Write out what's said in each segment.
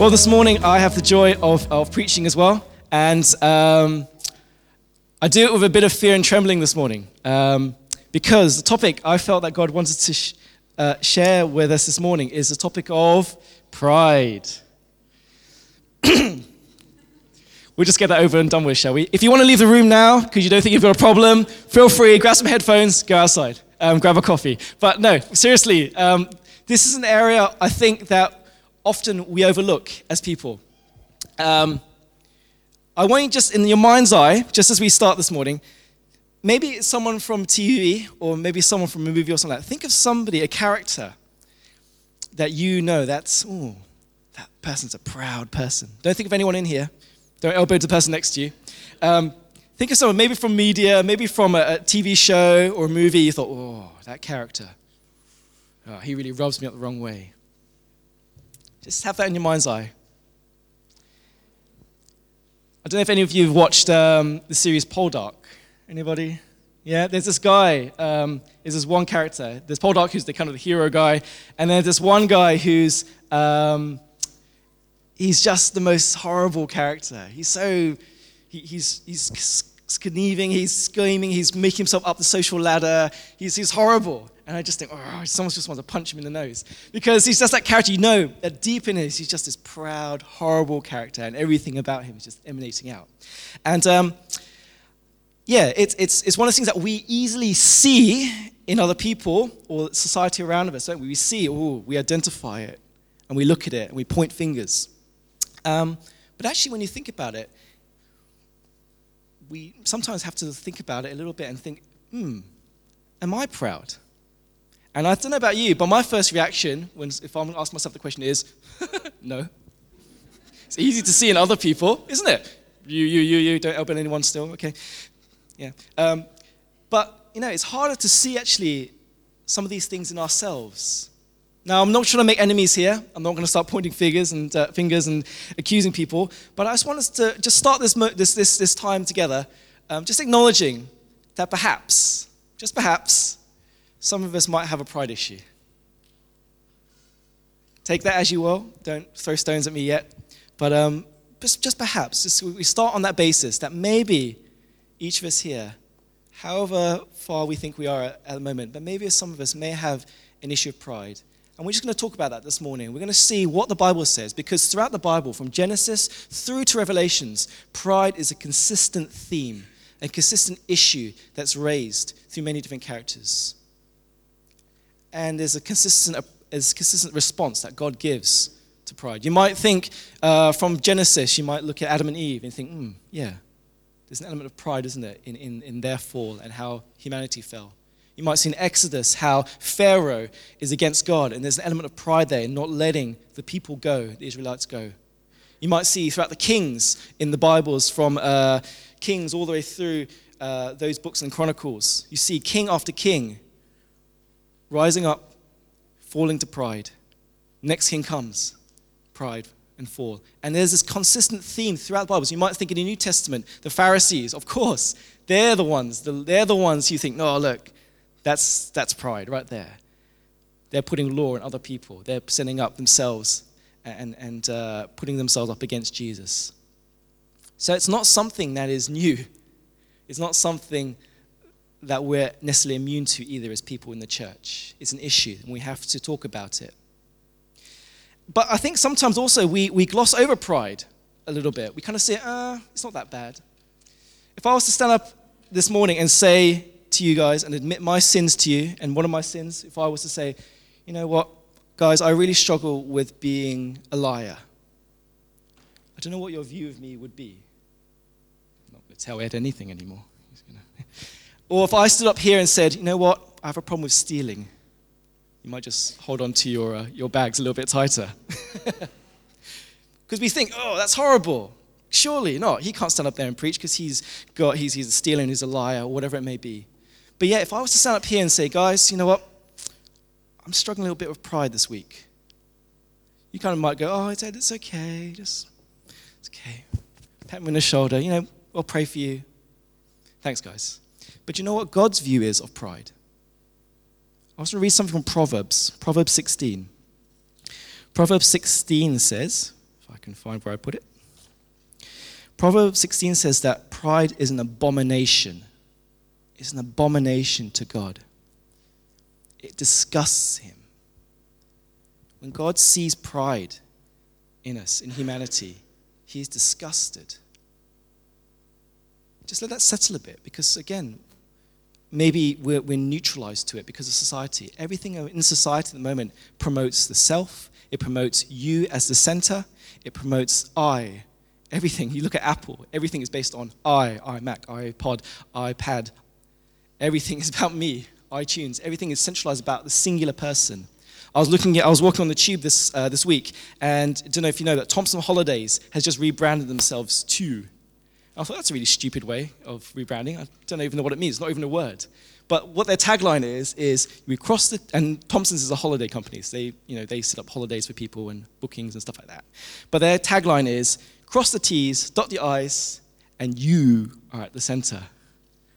Well, this morning I have the joy of, of preaching as well. And um, I do it with a bit of fear and trembling this morning um, because the topic I felt that God wanted to sh- uh, share with us this morning is the topic of pride. we'll just get that over and done with, shall we? If you want to leave the room now because you don't think you've got a problem, feel free, grab some headphones, go outside, um, grab a coffee. But no, seriously, um, this is an area I think that often we overlook as people. Um, I want you just in your mind's eye, just as we start this morning, maybe it's someone from TV or maybe someone from a movie or something like that. Think of somebody, a character that you know that's, oh, that person's a proud person. Don't think of anyone in here. Don't elbow the person next to you. Um, think of someone, maybe from media, maybe from a, a, TV show or a movie. You thought, oh, that character, oh, he really rubs me up the wrong way. Just have that in your mind's eye. I don't know if any of you have watched um, the series Poldark. Anybody? Yeah, there's this guy. Um, there's this one character. There's Poldark, who's the kind of the hero guy, and there's this one guy who's um, he's just the most horrible character. He's so he, he's he's conniving, he's scheming, he's making himself up the social ladder. He's he's horrible. And I just think, oh, someone just wants to punch him in the nose. Because he's just that character, you know, that deep in his, he's just this proud, horrible character, and everything about him is just emanating out. And um, yeah, it's, it's, it's one of those things that we easily see in other people or society around us, don't we? We see, oh, we identify it, and we look at it, and we point fingers. Um, but actually, when you think about it, we sometimes have to think about it a little bit and think, hmm, am I proud? And I don't know about you, but my first reaction, when, if I'm ask myself the question, is no. It's easy to see in other people, isn't it? You, you, you, you, don't elbow anyone still, okay? Yeah. Um, but, you know, it's harder to see actually some of these things in ourselves. Now, I'm not trying to make enemies here. I'm not going to start pointing fingers and uh, fingers and accusing people. But I just want us to just start this this this, this time together, um, just acknowledging that perhaps, just perhaps, some of us might have a pride issue. Take that as you will. Don't throw stones at me yet. But um, just, just perhaps, just, we start on that basis that maybe each of us here, however far we think we are at, at the moment, but maybe some of us may have an issue of pride. And we're just going to talk about that this morning. We're going to see what the Bible says because throughout the Bible, from Genesis through to Revelations, pride is a consistent theme, a consistent issue that's raised through many different characters and there's a consistent, there's a consistent response that God gives to pride. You might think uh, from Genesis, you might look at Adam and Eve and think, hmm, yeah, there's an element of pride, isn't there, in, in, in their fall and how humanity fell. You might see in Exodus how Pharaoh is against God, and there's an element of pride there in not letting the people go, the Israelites go. You might see throughout the kings in the Bibles, from uh, Kings all the way through uh, those books and Chronicles, you see king after king rising up, falling to pride. Next king comes, pride and fall. And there's this consistent theme throughout the Bible. So you might think in the New Testament, the Pharisees, of course, they're the ones, they're the ones you think, no, look, that's, that's pride right there. They're putting law on other people. They're setting up themselves and, and uh, putting themselves up against Jesus. So it's not something that is new. It's not something that we're necessarily immune to either as people in the church. It's an issue, and we have to talk about it. But I think sometimes also we, we gloss over pride a little bit. We kind of say, uh, it's not that bad. If I was to stand up this morning and say to you guys and admit my sins to you, and one of my sins, if I was to say, you know what, guys, I really struggle with being a liar. I don't know what your view of me would be. I'm not going to tell Ed anything anymore. Or if I stood up here and said, you know what, I have a problem with stealing, you might just hold on to your, uh, your bags a little bit tighter. Because we think, oh, that's horrible. Surely not. He can't stand up there and preach because he's, got, he's, he's a stealer and he's a liar or whatever it may be. But yeah, if I was to stand up here and say, guys, you know what? I'm struggling a little bit with pride this week. You kind of might go, oh, it's, it's okay. Just, it's okay. Pat me on the shoulder. You know, I'll pray for you. Thanks, guys. But you know what God's view is of pride? I was going to read something from Proverbs, Proverbs 16. Proverbs 16 says, if I can find where I put it. Proverbs 16 says that pride is an abomination. It's an abomination to God. It disgusts him. When God sees pride in us, in humanity, he is disgusted. Just let that settle a bit because, again, maybe we're, we're neutralized to it because of society. Everything in society at the moment promotes the self, it promotes you as the center, it promotes I. Everything. You look at Apple, everything is based on I, iMac, iPod, iPad. Everything is about me, iTunes. Everything is centralized about the singular person. I was looking at, I was walking on the tube this, uh, this week, and I don't know if you know that Thomson Holidays has just rebranded themselves to I thought that's a really stupid way of rebranding. I don't even know what it means. Not even a word. But what their tagline is is we cross the and Thomson's is a holiday company. So they you know they set up holidays for people and bookings and stuff like that. But their tagline is cross the T's, dot the I's, and you are at the center.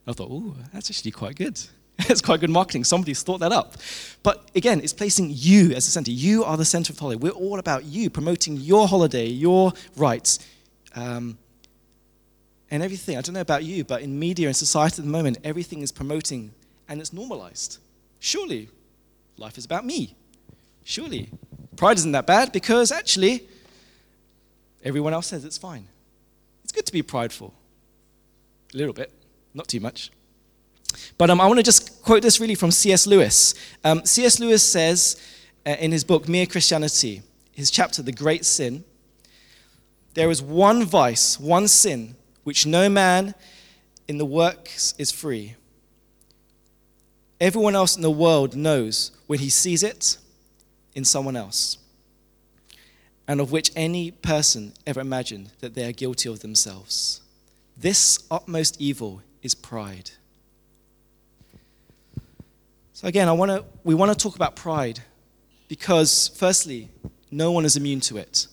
I thought, oh, that's actually quite good. That's quite good marketing. Somebody's thought that up. But again, it's placing you as the center. You are the center of holiday. We're all about you, promoting your holiday, your rights. Um, and everything. I don't know about you, but in media and society at the moment, everything is promoting and it's normalized. Surely, life is about me. Surely, pride isn't that bad because actually, everyone else says it's fine. It's good to be prideful. A little bit, not too much. But um, I want to just quote this really from C.S. Lewis. Um, C.S. Lewis says uh, in his book, Mere Christianity, his chapter, The Great Sin, there is one vice, one sin which no man in the works is free. Everyone else in the world knows when he sees it in someone else, and of which any person ever imagined that they are guilty of themselves. This utmost evil is pride. So again, I want to we want to talk about pride because firstly, no one is immune to it.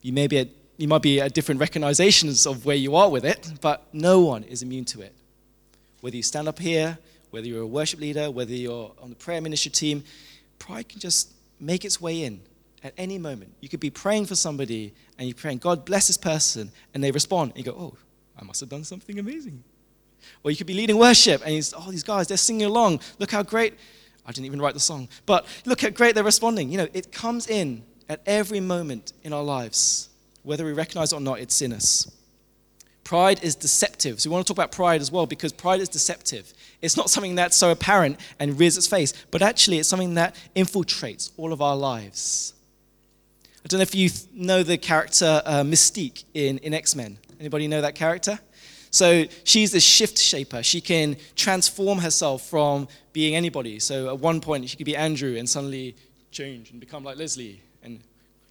You may be you might be at different recognizations of where you are with it, but no one is immune to it. Whether you stand up here, whether you're a worship leader, whether you're on the prayer ministry team, pride can just make its way in at any moment. You could be praying for somebody and you're praying, God bless this person, and they respond, and you go, Oh, I must have done something amazing. Or you could be leading worship and you say, Oh, these guys, they're singing along. Look how great. I didn't even write the song, but look how great they're responding. You know, it comes in at every moment in our lives. Whether we recognize it or not, it's in us. Pride is deceptive. So we want to talk about pride as well because pride is deceptive. It's not something that's so apparent and rears its face, but actually it's something that infiltrates all of our lives. I don't know if you know the character uh, Mystique in, in X-Men. Anybody know that character? So she's the shift shaper. She can transform herself from being anybody. So at one point she could be Andrew and suddenly change and become like Leslie and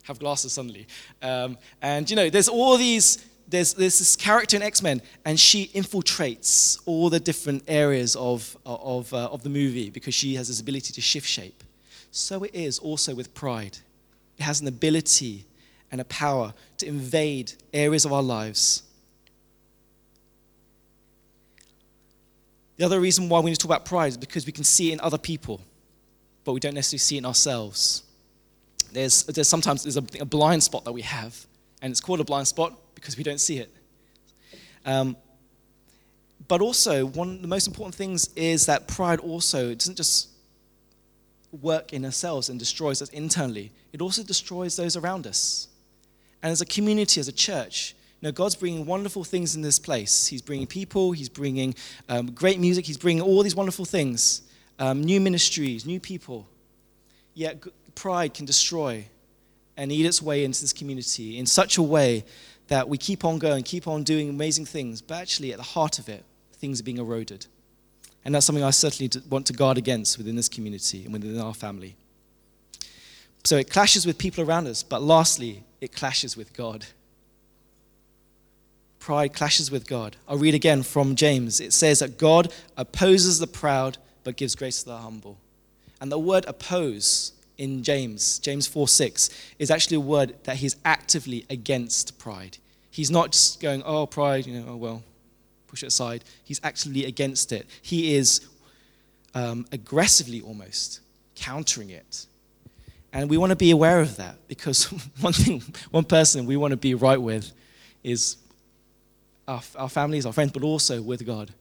have glasses suddenly. Um, and you know, there's all these, there's, there's this character in X Men, and she infiltrates all the different areas of, of, uh, of the movie because she has this ability to shift shape. So it is also with pride. It has an ability and a power to invade areas of our lives. The other reason why we need to talk about pride is because we can see it in other people, but we don't necessarily see it in ourselves there's, there's sometimes there's a, a, blind spot that we have, and it's called a blind spot because we don't see it. Um, but also, one of the most important things is that pride also doesn't just work in ourselves and destroys us internally, it also destroys those around us. And as a community, as a church, you know, God's bringing wonderful things in this place. He's bringing people, He's bringing um, great music, He's bringing all these wonderful things, um, new ministries, new people. Yet pride can destroy and eat its way into this community in such a way that we keep on going, keep on doing amazing things, but actually at the heart of it, things are being eroded. And that's something I certainly want to guard against within this community and within our family. So it clashes with people around us, but lastly, it clashes with God. Pride clashes with God. I'll read again from James. It says that God opposes the proud but gives grace to the humble. And the word oppose in James, James 4 6, is actually a word that he's actively against pride. He's not just going, oh, pride, you know, oh, well, push it aside. He's actively against it. He is um, aggressively almost countering it. And we want to be aware of that because one thing, one person we want to be right with is our, our families, our friends, but also with God.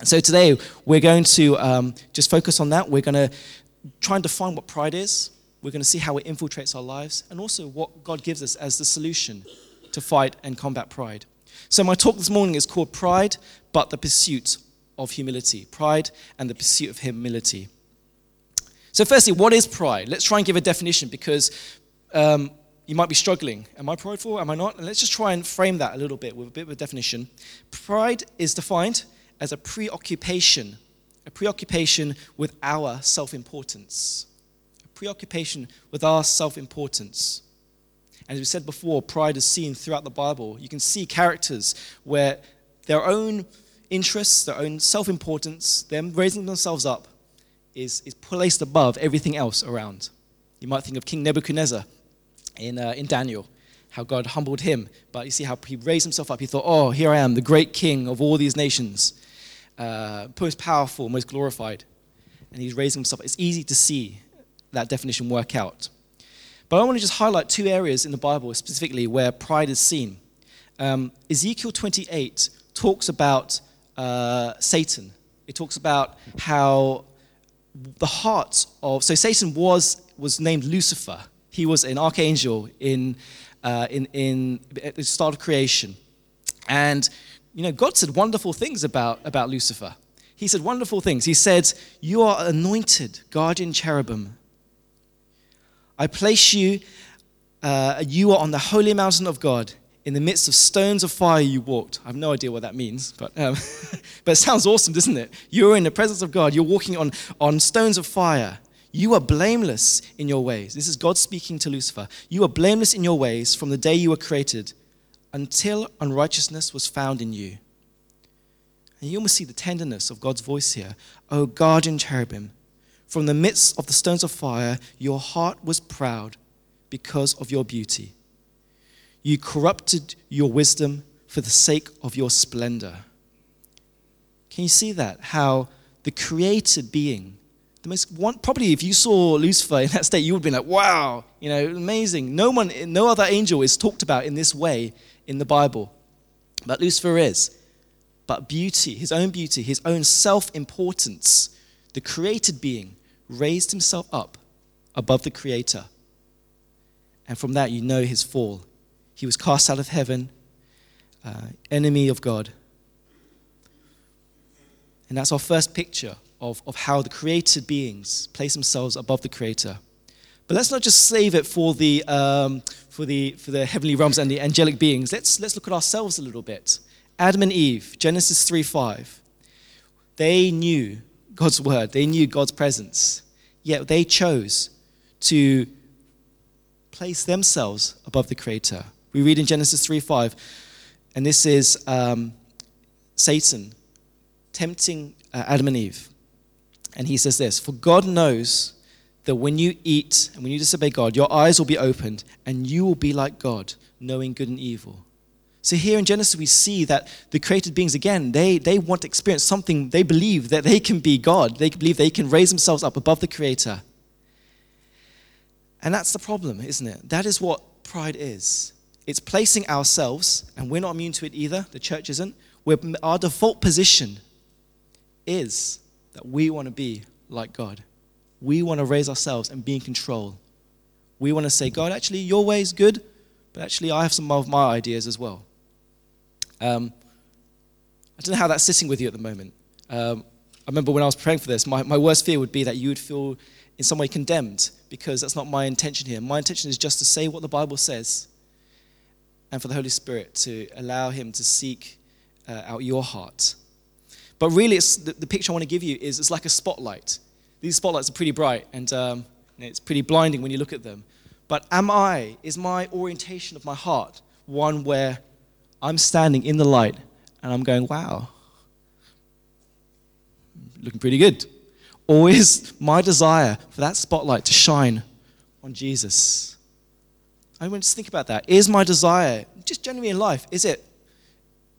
And so today we're going to um, just focus on that. We're going to try and define what pride is. We're going to see how it infiltrates our lives and also what God gives us as the solution to fight and combat pride. So, my talk this morning is called Pride, but the Pursuit of Humility. Pride and the Pursuit of Humility. So, firstly, what is pride? Let's try and give a definition because um, you might be struggling. Am I prideful? Am I not? And let's just try and frame that a little bit with a bit of a definition. Pride is defined as a preoccupation, a preoccupation with our self importance. A preoccupation with our self importance. As we said before, pride is seen throughout the Bible. You can see characters where their own interests, their own self importance, them raising themselves up, is, is placed above everything else around. You might think of King Nebuchadnezzar in, uh, in Daniel, how God humbled him. But you see how he raised himself up. He thought, oh, here I am, the great king of all these nations, uh, most powerful, most glorified. And he's raising himself. It's easy to see that definition work out. But I want to just highlight two areas in the Bible specifically where pride is seen. Um, Ezekiel 28 talks about uh, Satan. It talks about how the heart of so Satan was was named Lucifer. He was an archangel in uh, in in at the start of creation, and you know God said wonderful things about about Lucifer. He said wonderful things. He said, "You are anointed guardian cherubim I place you, uh, you are on the holy mountain of God. In the midst of stones of fire, you walked. I have no idea what that means, but, um, but it sounds awesome, doesn't it? You're in the presence of God. You're walking on, on stones of fire. You are blameless in your ways. This is God speaking to Lucifer. You are blameless in your ways from the day you were created until unrighteousness was found in you. And you almost see the tenderness of God's voice here. O guardian cherubim, from the midst of the stones of fire, your heart was proud because of your beauty. You corrupted your wisdom for the sake of your splendor. Can you see that? How the created being, the most one, probably if you saw Lucifer in that state, you would be like, wow, you know, amazing. No one, no other angel is talked about in this way in the Bible. But Lucifer is. But beauty, his own beauty, his own self importance, the created being, raised himself up above the Creator. And from that, you know his fall. He was cast out of heaven, uh, enemy of God. And that's our first picture of, of how the created beings place themselves above the Creator. But let's not just save it for the, um, for the, for the heavenly realms and the angelic beings. Let's, let's look at ourselves a little bit. Adam and Eve, Genesis 3 5. They knew God's word, they knew God's presence, yet they chose to place themselves above the Creator. We read in Genesis 3 5, and this is um, Satan tempting uh, Adam and Eve. And he says this For God knows that when you eat and when you disobey God, your eyes will be opened and you will be like God, knowing good and evil. So here in Genesis, we see that the created beings, again, they, they want to experience something. They believe that they can be God. They believe they can raise themselves up above the Creator. And that's the problem, isn't it? That is what pride is. It's placing ourselves, and we're not immune to it either, the church isn't. We're, our default position is that we want to be like God. We want to raise ourselves and be in control. We want to say, God, actually, your way is good, but actually, I have some of my ideas as well. Um, I don't know how that's sitting with you at the moment. Um, I remember when I was praying for this, my, my worst fear would be that you would feel in some way condemned because that's not my intention here. My intention is just to say what the Bible says and for the Holy Spirit to allow Him to seek uh, out your heart. But really, the, the, picture I want to give you is it's like a spotlight. These spotlights are pretty bright and um, it's pretty blinding when you look at them. But am I, is my orientation of my heart one where I'm standing in the light and I'm going, wow, looking pretty good. Or is my desire for that spotlight to shine on Jesus? I want to think about that. Is my desire, just generally in life, is it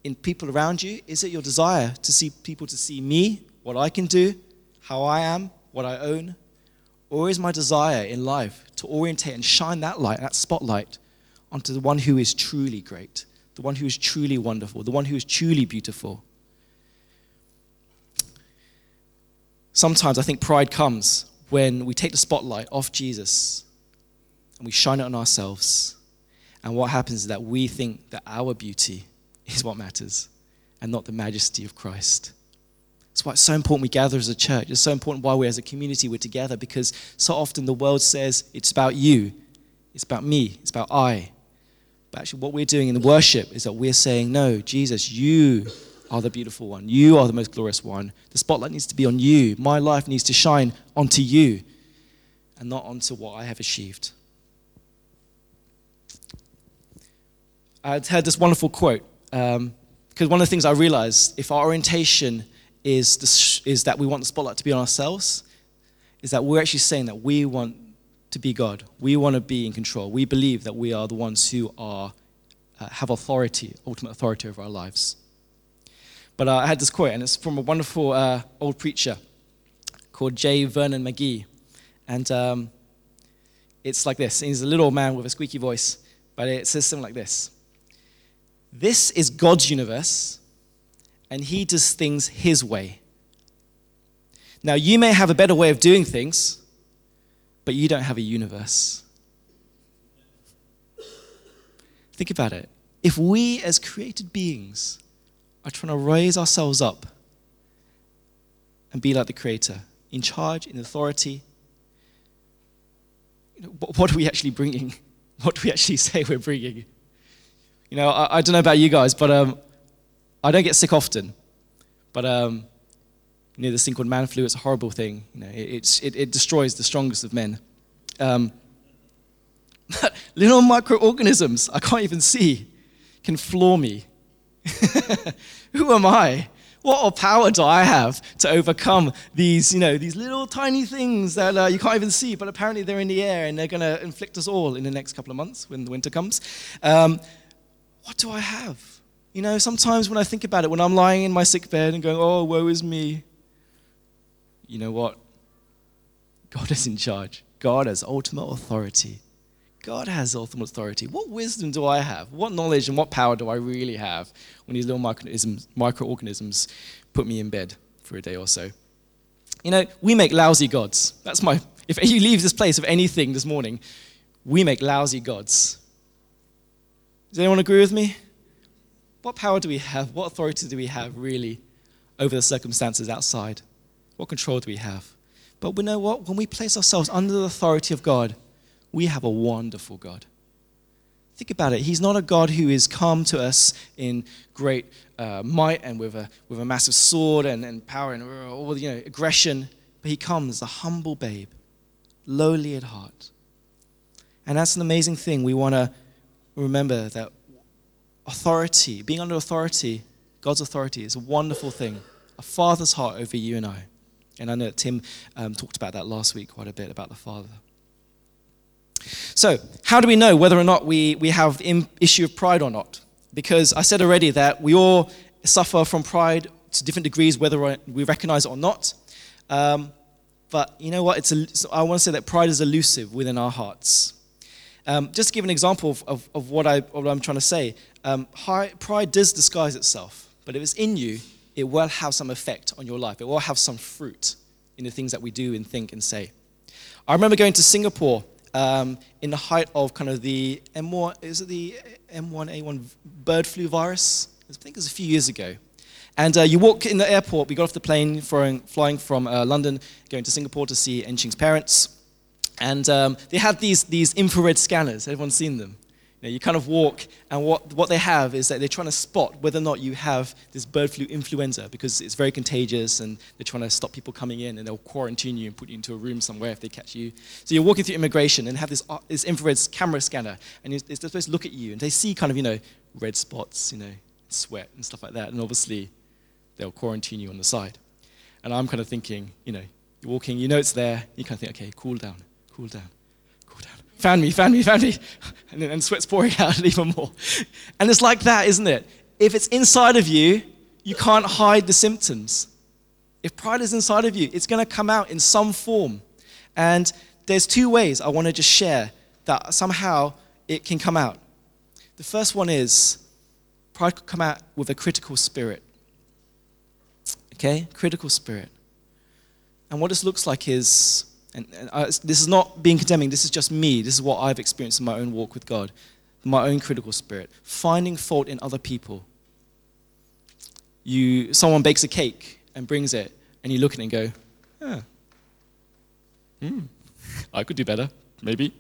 in people around you? Is it your desire to see people to see me, what I can do, how I am, what I own? Or is my desire in life to orientate and shine that light, that spotlight, onto the one who is truly great, the one who is truly wonderful, the one who is truly beautiful. Sometimes I think pride comes when we take the spotlight off Jesus and we shine it on ourselves. And what happens is that we think that our beauty is what matters and not the majesty of Christ. That's why it's so important we gather as a church. It's so important why we as a community we're together because so often the world says it's about you, it's about me, it's about I. But actually, what we're doing in the worship is that we're saying, No, Jesus, you are the beautiful one. You are the most glorious one. The spotlight needs to be on you. My life needs to shine onto you and not onto what I have achieved. I had heard this wonderful quote um, because one of the things I realized if our orientation is, is that we want the spotlight to be on ourselves, is that we're actually saying that we want to be God. We want to be in control. We believe that we are the ones who are, uh, have authority, ultimate authority over our lives. But uh, I had this quote, and it's from a wonderful uh, old preacher called J. Vernon McGee. And um, it's like this. He's a little man with a squeaky voice, but it says something like this This is God's universe, and he does things his way. Now, you may have a better way of doing things, but you don't have a universe. Think about it. If we, as created beings, are trying to raise ourselves up and be like the Creator, in charge, in authority. What are we actually bringing? What do we actually say we're bringing? You know, I, I don't know about you guys, but um, I don't get sick often. But um, you know, this thing called man flu, it's a horrible thing. You know, it, it, it destroys the strongest of men. Um, little microorganisms I can't even see can floor me Who am I? What power do I have to overcome these, you know, these little tiny things that uh, you can't even see, but apparently they're in the air and they're going to inflict us all in the next couple of months when the winter comes? Um, what do I have? You know, sometimes when I think about it, when I'm lying in my sick bed and going, oh, woe is me, you know what? God is in charge. God has ultimate authority. God has ultimate authority. What wisdom do I have? What knowledge and what power do I really have when these little microorganisms, microorganisms put me in bed for a day or so? You know, we make lousy gods. That's my. If you leave this place of anything this morning, we make lousy gods. Does anyone agree with me? What power do we have? What authority do we have really over the circumstances outside? What control do we have? But we know what? When we place ourselves under the authority of God, we have a wonderful God. Think about it. He's not a God who is come to us in great uh, might and with a, with a massive sword and, and power and all you know, aggression, but he comes a humble babe, lowly at heart. And that's an amazing thing. We want to remember that authority, being under authority, God's authority, is a wonderful thing. A father's heart over you and I. And I know Tim um, talked about that last week quite a bit about the father. So, how do we know whether or not we, we have the issue of pride or not? Because I said already that we all suffer from pride to different degrees, whether we recognize it or not. Um, but you know what? It's a, I want to say that pride is elusive within our hearts. Um, just to give an example of, of, of what, I, what I'm trying to say, um, high, pride does disguise itself, but if it's in you, it will have some effect on your life. It will have some fruit in the things that we do and think and say. I remember going to Singapore um, in the height of kind of the M1, is it the M1A1 bird flu virus? I think it was a few years ago. And uh, you walk in the airport, we got off the plane flying, flying from uh, London, going to Singapore to see Enching's parents. And um, they had these, these infrared scanners. Everyone's seen them? Know, you kind of walk, and what, what they have is that they're trying to spot whether or not you have this bird flu influenza because it's very contagious and they're trying to stop people coming in and they'll quarantine you and put you into a room somewhere if they catch you. So you're walking through immigration and have this, uh, this infrared camera scanner, and they're supposed to look at you and they see kind of, you know, red spots, you know, sweat and stuff like that, and obviously they'll quarantine you on the side. And I'm kind of thinking, you know, you're walking, you know it's there, you kind of think, okay, cool down, cool down found me, found me, found me. And then sweat's pouring out even more. And it's like that, isn't it? If it's inside of you, you can't hide the symptoms. If pride is inside of you, it's going to come out in some form. And there's two ways I want to just share that somehow it can come out. The first one is pride could come out with a critical spirit. Okay? Critical spirit. And what this looks like is, and, and I, this is not being condemning, this is just me. This is what I've experienced in my own walk with God, my own critical spirit. Finding fault in other people. You, someone bakes a cake and brings it, and you look at it and go, yeah, hmm, I could do better, maybe.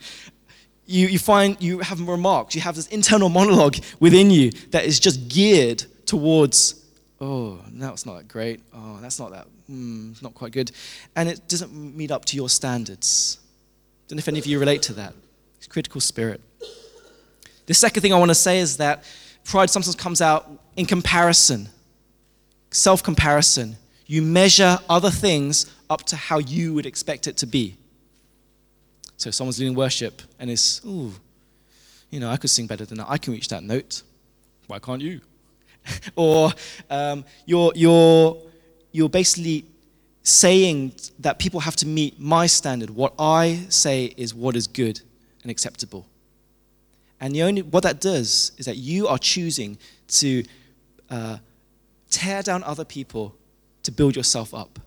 You, you find you have remarks, you have this internal monologue within you that is just geared towards oh, that's not that great. Oh, that's not that, mm, not quite good. And it doesn't meet up to your standards. I don't know if any of you relate to that. It's critical spirit. The second thing I want to say is that pride sometimes comes out in comparison, self comparison. You measure other things up to how you would expect it to be. So if someone's leading worship and it's, ooh, you know, I could sing better than that. I can reach that note. Why can't you? or um, you're, you're, you're basically saying that people have to meet my standard. What I say is what is good and acceptable. And the only, what that does is that you are choosing to uh, tear down other people to build yourself up.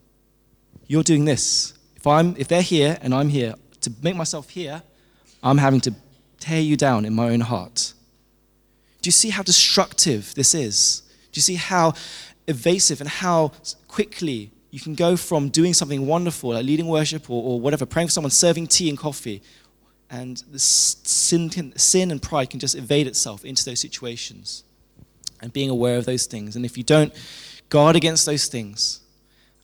You're doing this. If, I'm, if they're here and I'm here, to make myself here, I'm having to tear you down in my own heart. Do you see how destructive this is? Do you see how evasive and how quickly you can go from doing something wonderful, like leading worship or, or whatever, praying for someone, serving tea and coffee, and sin, can, sin and pride can just evade itself into those situations and being aware of those things. And if you don't guard against those things,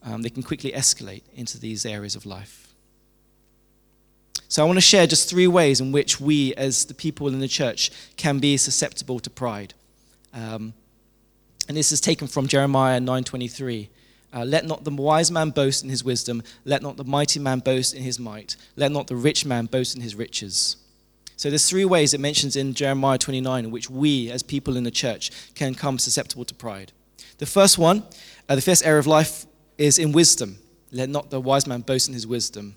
um, they can quickly escalate into these areas of life. So I want to share just three ways in which we, as the people in the church, can be susceptible to pride. Um, and this is taken from Jeremiah 9:23. Uh, let not the wise man boast in his wisdom. Let not the mighty man boast in his might. Let not the rich man boast in his riches. So there's three ways it mentions in Jeremiah 29 in which we, as people in the church, can come susceptible to pride. The first one, uh, the first area of life, is in wisdom. Let not the wise man boast in his wisdom.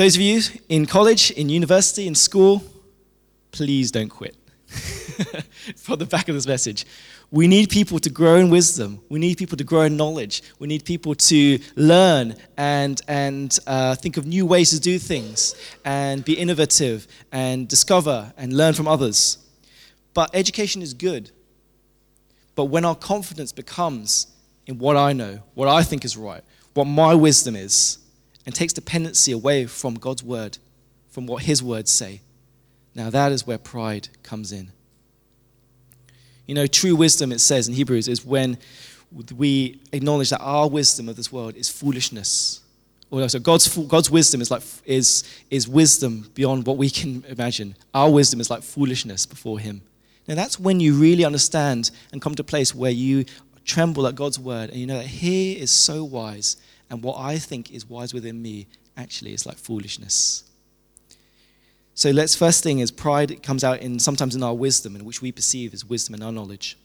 Those of you in college, in university, in school, please don't quit. For the back of this message. We need people to grow in wisdom. We need people to grow in knowledge. We need people to learn and, and uh, think of new ways to do things and be innovative and discover and learn from others. But education is good. But when our confidence becomes in what I know, what I think is right, what my wisdom is, and takes dependency away from God's word, from what his words say. Now, that is where pride comes in. You know, true wisdom, it says in Hebrews, is when we acknowledge that our wisdom of this world is foolishness. Or so God's, God's wisdom is, like, is, is wisdom beyond what we can imagine. Our wisdom is like foolishness before Him. Now, that's when you really understand and come to a place where you tremble at God's word and you know that He is so wise and what I think is wise within me actually is like foolishness. So let's first thing is pride comes out in sometimes in our wisdom, in which we perceive as wisdom and our knowledge.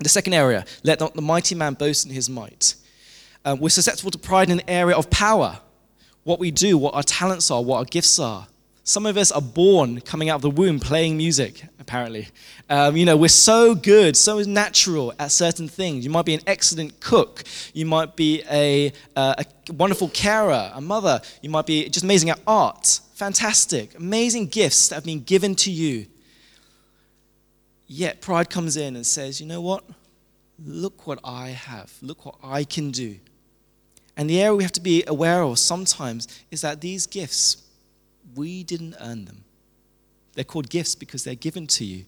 The second area, let not the mighty man boast in his might. Um, we're susceptible to pride in the area of power, what we do, what our talents are, what our gifts are. Some of us are born coming out of the womb playing music, apparently. Um, you know, we're so good, so natural at certain things. You might be an excellent cook. You might be a, uh, a wonderful carer, a mother. You might be just amazing at art. Fantastic. Amazing gifts that have been given to you. Yet pride comes in and says, you know what? Look what I have. Look what I can do. And the area we have to be aware of sometimes is that these gifts, we didn't earn them. They're called gifts because they're given to you.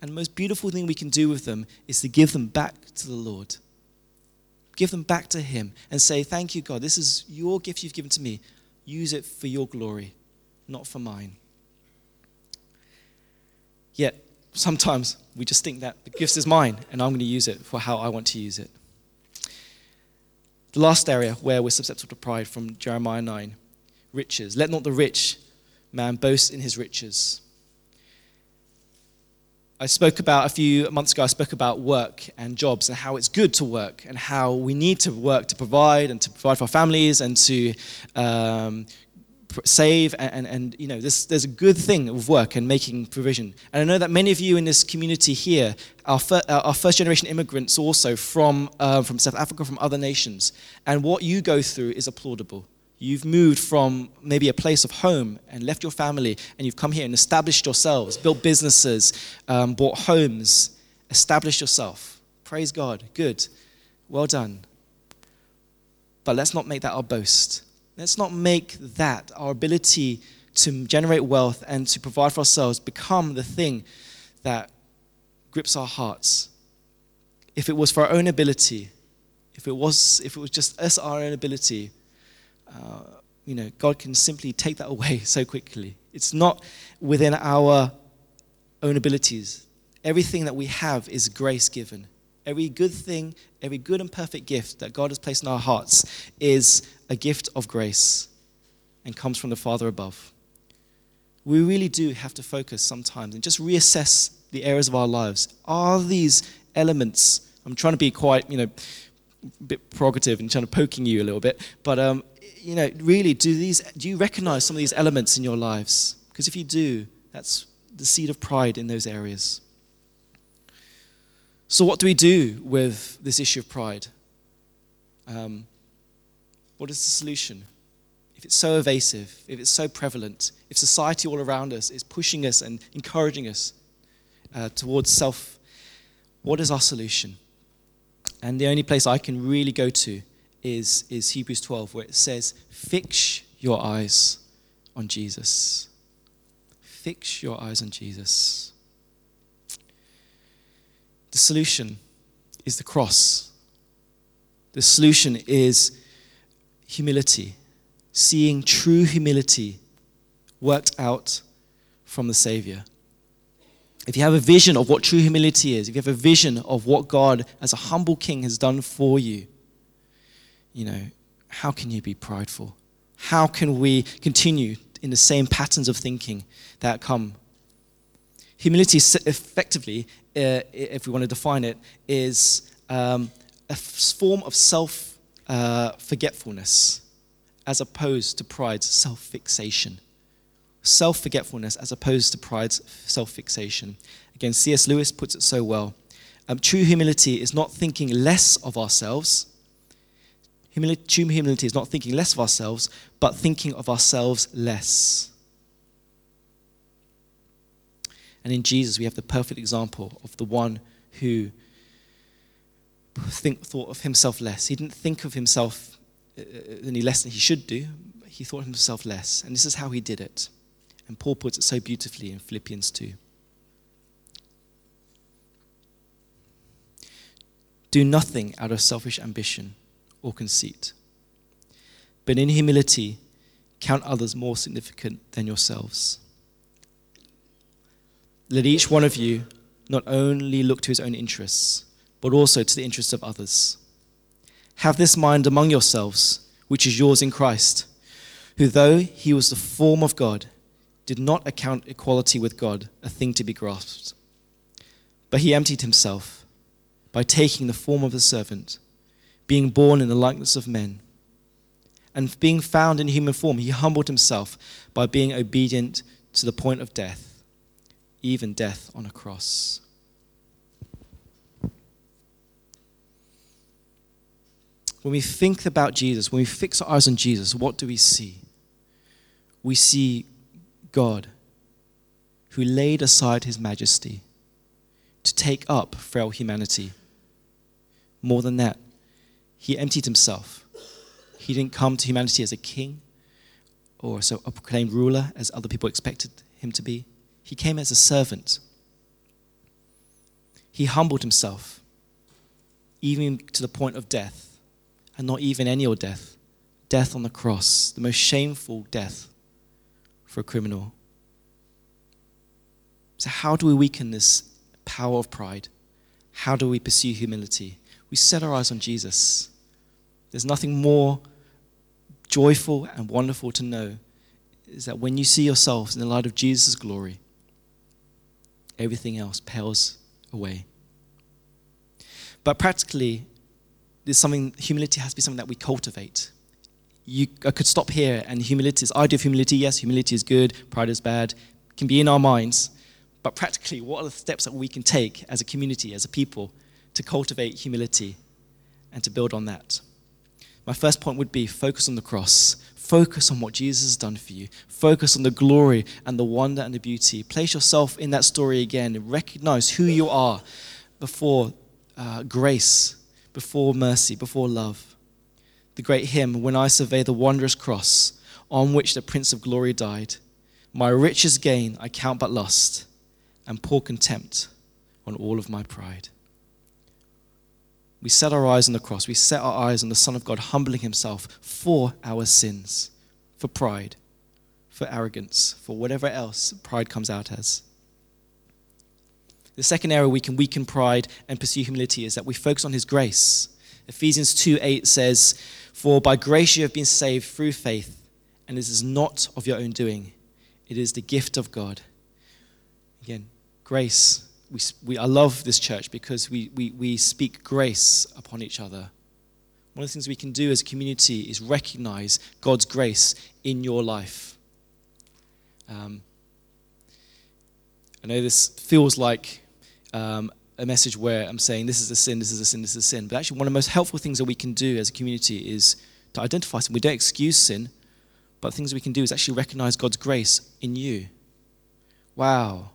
And the most beautiful thing we can do with them is to give them back to the Lord. Give them back to Him and say, Thank you, God. This is your gift you've given to me. Use it for your glory, not for mine. Yet, sometimes we just think that the gift is mine and I'm going to use it for how I want to use it. The last area where we're susceptible to pride from Jeremiah 9 riches. Let not the rich man boast in his riches. I spoke about a few months ago, I spoke about work and jobs and how it's good to work and how we need to work to provide and to provide for our families and to um, save and, and, and, you know there's, there's a good thing of work and making provision and i know that many of you in this community here are, fir- are first generation immigrants also from, uh, from south africa from other nations and what you go through is applaudable You've moved from maybe a place of home and left your family, and you've come here and established yourselves, built businesses, um, bought homes, established yourself. Praise God. Good. Well done. But let's not make that our boast. Let's not make that our ability to generate wealth and to provide for ourselves become the thing that grips our hearts. If it was for our own ability, if it was, if it was just us, our own ability, uh, you know, God can simply take that away so quickly. It's not within our own abilities. Everything that we have is grace given. Every good thing, every good and perfect gift that God has placed in our hearts is a gift of grace and comes from the Father above. We really do have to focus sometimes and just reassess the areas of our lives. Are these elements, I'm trying to be quite, you know, a bit prerogative and trying to poking you a little bit, but um, you know, really, do these do you recognize some of these elements in your lives? Because if you do, that's the seed of pride in those areas. So, what do we do with this issue of pride? Um, what is the solution? If it's so evasive, if it's so prevalent, if society all around us is pushing us and encouraging us uh, towards self, what is our solution? And the only place I can really go to is, is Hebrews 12, where it says, Fix your eyes on Jesus. Fix your eyes on Jesus. The solution is the cross. The solution is humility, seeing true humility worked out from the Savior. If you have a vision of what true humility is, if you have a vision of what God, as a humble king, has done for you, you know, how can you be prideful? How can we continue in the same patterns of thinking that come? Humility, effectively, uh, if we want to define it, is um, a form of self uh, forgetfulness as opposed to pride's self fixation. Self forgetfulness as opposed to pride's self fixation. Again, C.S. Lewis puts it so well. Um, true humility is not thinking less of ourselves Humility, humility is not thinking less of ourselves, but thinking of ourselves less. And in Jesus, we have the perfect example of the one who think, thought of himself less. He didn't think of himself uh, uh, any less than he should do. He thought of himself less. And this is how he did it. And Paul puts it so beautifully in Philippians 2. Do nothing out of selfish ambition or conceit. But in humility, count others more significant than yourselves. Let each one of you not only look to his own interests, but also to the interests of others. Have this mind among yourselves, which is yours in Christ, who, though he was the form of God, did not account equality with God a thing to be grasped. But he emptied himself by taking the form of a servant being born in the likeness of men. And being found in human form, he humbled himself by being obedient to the point of death, even death on a cross. When we think about Jesus, when we fix our eyes on Jesus, what do we see? We see God who laid aside his majesty to take up frail humanity. More than that, he emptied himself. He didn't come to humanity as a king or so a proclaimed ruler as other people expected him to be. He came as a servant. He humbled himself, even to the point of death, and not even any old death death on the cross, the most shameful death for a criminal. So, how do we weaken this power of pride? How do we pursue humility? We set our eyes on Jesus. There's nothing more joyful and wonderful to know is that when you see yourselves in the light of Jesus' glory, everything else pales away. But practically, there's something, humility has to be something that we cultivate. You, I could stop here, and humility is idea of humility. Yes, humility is good, pride is bad, can be in our minds. But practically, what are the steps that we can take as a community, as a people, to cultivate humility and to build on that? My first point would be focus on the cross. Focus on what Jesus has done for you. Focus on the glory and the wonder and the beauty. Place yourself in that story again. Recognize who you are before uh, grace, before mercy, before love. The great hymn, When I Survey the Wondrous Cross, on which the Prince of Glory died, my richest gain I count but lost, and pour contempt on all of my pride. We set our eyes on the cross. We set our eyes on the Son of God humbling himself for our sins, for pride, for arrogance, for whatever else pride comes out as. The second area we can weaken pride and pursue humility is that we focus on his grace. Ephesians 2 8 says, For by grace you have been saved through faith, and this is not of your own doing, it is the gift of God. Again, grace. We, we, I love this church because we, we, we speak grace upon each other. One of the things we can do as a community is recognize God's grace in your life. Um, I know this feels like um, a message where I'm saying this is a sin, this is a sin, this is a sin. But actually, one of the most helpful things that we can do as a community is to identify sin. We don't excuse sin, but things we can do is actually recognize God's grace in you. Wow,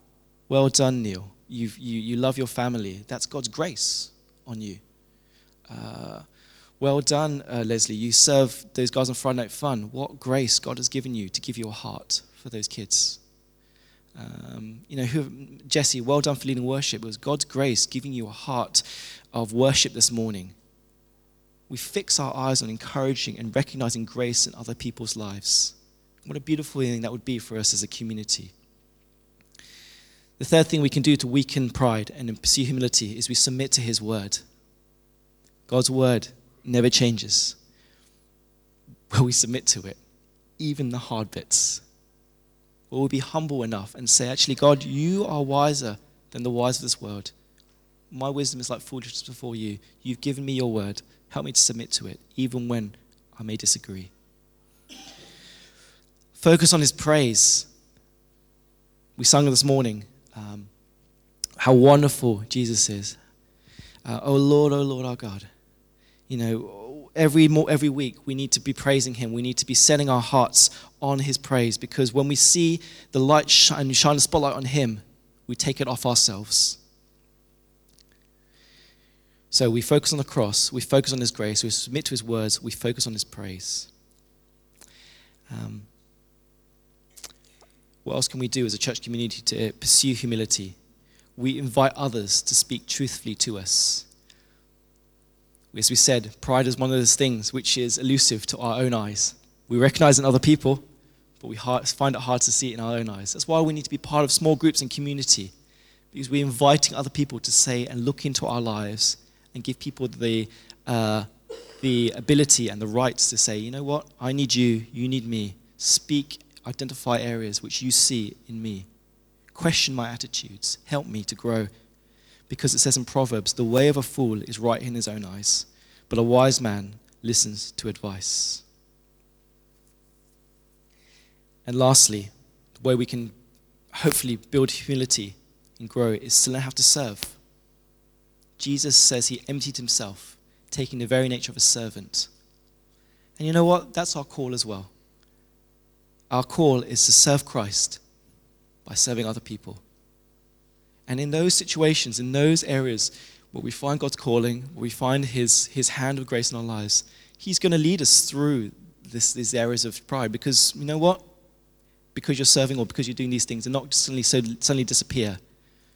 well done, Neil. You you, you love your family. That's God's grace on you. Uh, well done, uh, Leslie. You serve those guys on Friday Night Fun. What grace God has given you to give your heart for those kids. Um, you know, who, Jesse, well done for leading worship. It was God's grace giving you a heart of worship this morning. We fix our eyes on encouraging and recognizing grace in other people's lives. What a beautiful thing that would be for us as a community. The third thing we can do to weaken pride and pursue humility is we submit to His word. God's word never changes. Will we submit to it? Even the hard bits. Will we be humble enough and say, actually, God, you are wiser than the wise of this world. My wisdom is like foolishness before you. You've given me your word. Help me to submit to it, even when I may disagree. Focus on his praise. We sung this morning um, how wonderful Jesus is. Uh, oh Lord, oh Lord, our God. You know, every, more, every week we need to be praising him. We need to be setting our hearts on his praise because when we see the light shine, shine the spotlight on him, we take it off ourselves. So we focus on the cross, we focus on his grace, we submit to his words, we focus on his praise. Um, what else can we do as a church community to pursue humility? We invite others to speak truthfully to us. As we said, pride is one of those things which is elusive to our own eyes. We recognize in other people, but we find it hard to see it in our own eyes. That's why we need to be part of small groups and community, because we're inviting other people to say and look into our lives and give people the, uh, the ability and the rights to say, you know what, I need you, you need me. Speak, identify areas which you see in me. Question my attitudes, help me to grow. Because it says in Proverbs, the way of a fool is right in his own eyes, but a wise man listens to advice. And lastly, the way we can hopefully build humility and grow is to how to serve. Jesus says he emptied himself, taking the very nature of a servant. And you know what? That's our call as well. Our call is to serve Christ by serving other people. And in those situations, in those areas where we find God's calling, where we find his, his hand of grace in our lives, He's going to lead us through this, these areas of pride because you know what? because you're serving or because you're doing these things, they're not suddenly, so, suddenly disappear.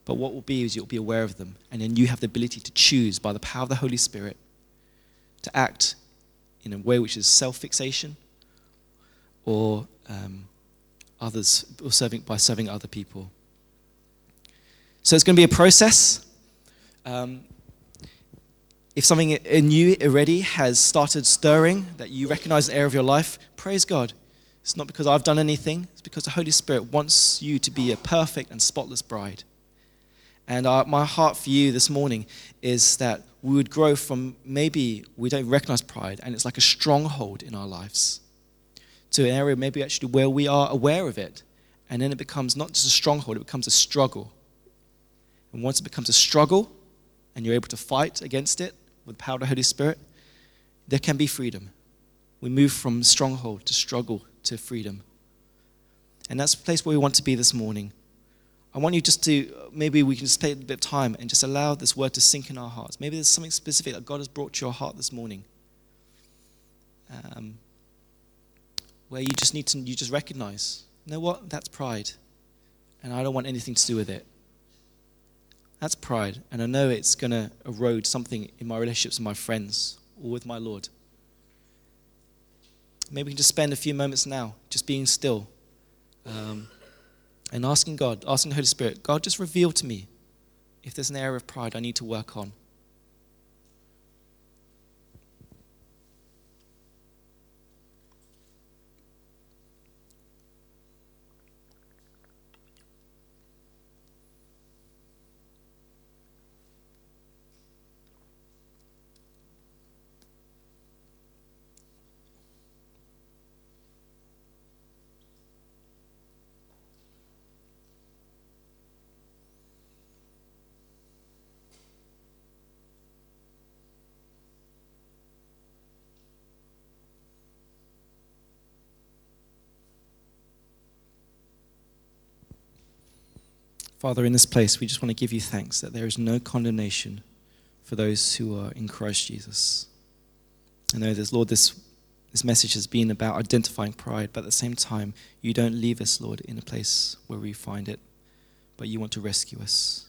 But what will be is you'll be aware of them. And then you have the ability to choose by the power of the Holy Spirit to act in a way which is self fixation or um, others, or serving, by serving other people. So it's going to be a process. Um, if something in you already has started stirring, that you recognize an area of your life, praise God. It's not because I've done anything, it's because the Holy Spirit wants you to be a perfect and spotless bride. And our, my heart for you this morning is that we would grow from maybe we don't recognize pride and it's like a stronghold in our lives to an area maybe actually where we are aware of it. And then it becomes not just a stronghold, it becomes a struggle. And once it becomes a struggle and you're able to fight against it with the power of the Holy Spirit, there can be freedom. We move from stronghold to struggle to freedom. And that's the place where we want to be this morning. I want you just to, maybe we can just take a bit of time and just allow this word to sink in our hearts. Maybe there's something specific that God has brought to your heart this morning. Um, where you just need to, you just recognize, you know what, that's pride. And I don't want anything to do with it. That's pride. And I know it's going to erode something in my relationships with my friends or with my Lord. Maybe we can just spend a few moments now just being still um, and asking God, asking the Holy Spirit, God, just reveal to me if there's an area of pride I need to work on. Father, in this place, we just want to give you thanks that there is no condemnation for those who are in Christ Jesus. I know this, Lord, this, this message has been about identifying pride, but at the same time, you don't leave us, Lord, in a place where we find it, but you want to rescue us.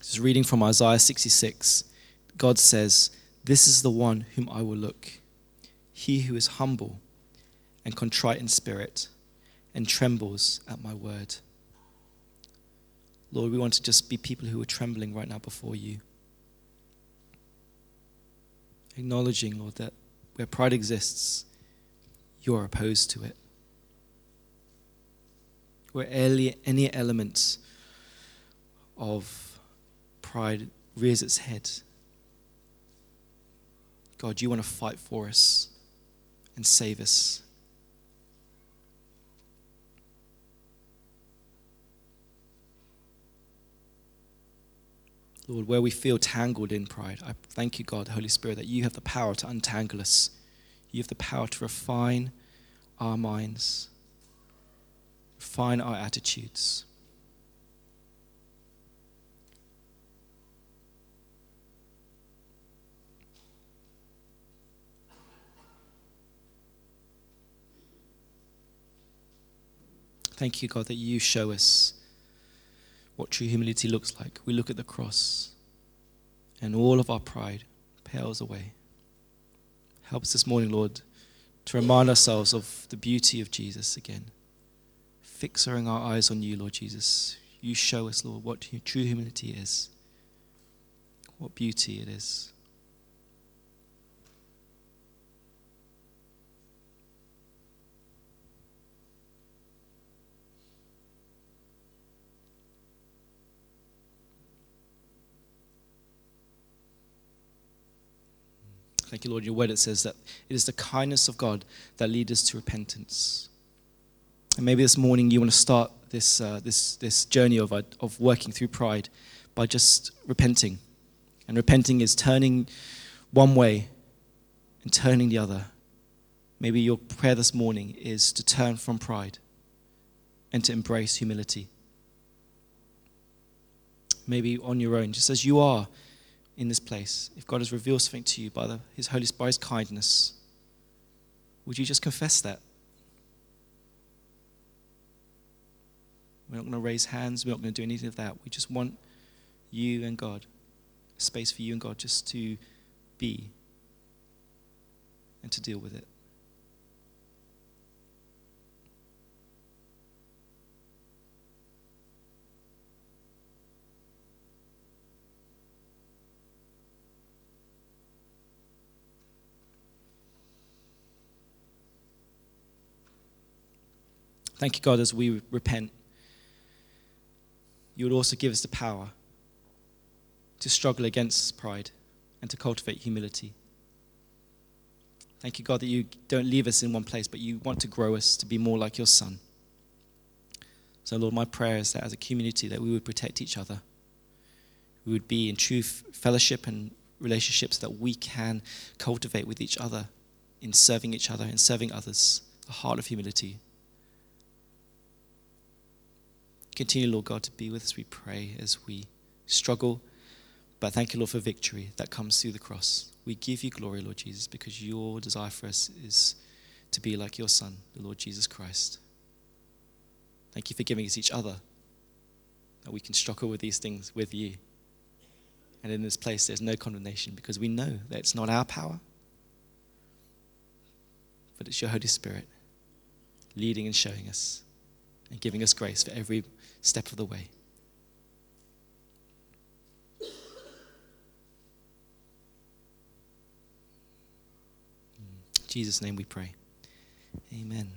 Is reading from Isaiah 66. God says, This is the one whom I will look, he who is humble and contrite in spirit and trembles at my word. Lord, we want to just be people who are trembling right now before you. Acknowledging, Lord, that where pride exists, you are opposed to it. Where any element of pride rears its head, God, you want to fight for us and save us Lord, where we feel tangled in pride, I thank you, God, Holy Spirit, that you have the power to untangle us. You have the power to refine our minds, refine our attitudes. Thank you, God, that you show us what true humility looks like. We look at the cross, and all of our pride pales away. Help us this morning, Lord, to remind ourselves of the beauty of Jesus again. Fixing our eyes on you, Lord Jesus. You show us, Lord, what true humility is, what beauty it is. Thank you, Lord. Your word it says that it is the kindness of God that leads us to repentance. And maybe this morning you want to start this, uh, this, this journey of, uh, of working through pride by just repenting. And repenting is turning one way and turning the other. Maybe your prayer this morning is to turn from pride and to embrace humility. Maybe on your own, just as you are in this place, if God has revealed something to you by the, His Holy His kindness, would you just confess that? We're not going to raise hands. We're not going to do anything of that. We just want you and God, space for you and God just to be and to deal with it. Thank you, God, as we repent. you would also give us the power to struggle against pride and to cultivate humility. Thank you, God, that you don't leave us in one place, but you want to grow us to be more like your Son. So, Lord, my prayer is that as a community that we would protect each other. We would be in true fellowship and relationships that we can cultivate with each other in serving each other and serving others, a heart of humility. Continue, Lord God, to be with us, we pray, as we struggle. But thank you, Lord, for victory that comes through the cross. We give you glory, Lord Jesus, because your desire for us is to be like your Son, the Lord Jesus Christ. Thank you for giving us each other, that we can struggle with these things with you. And in this place, there's no condemnation because we know that it's not our power, but it's your Holy Spirit leading and showing us and giving us grace for every step of the way. In Jesus' name we pray. Amen.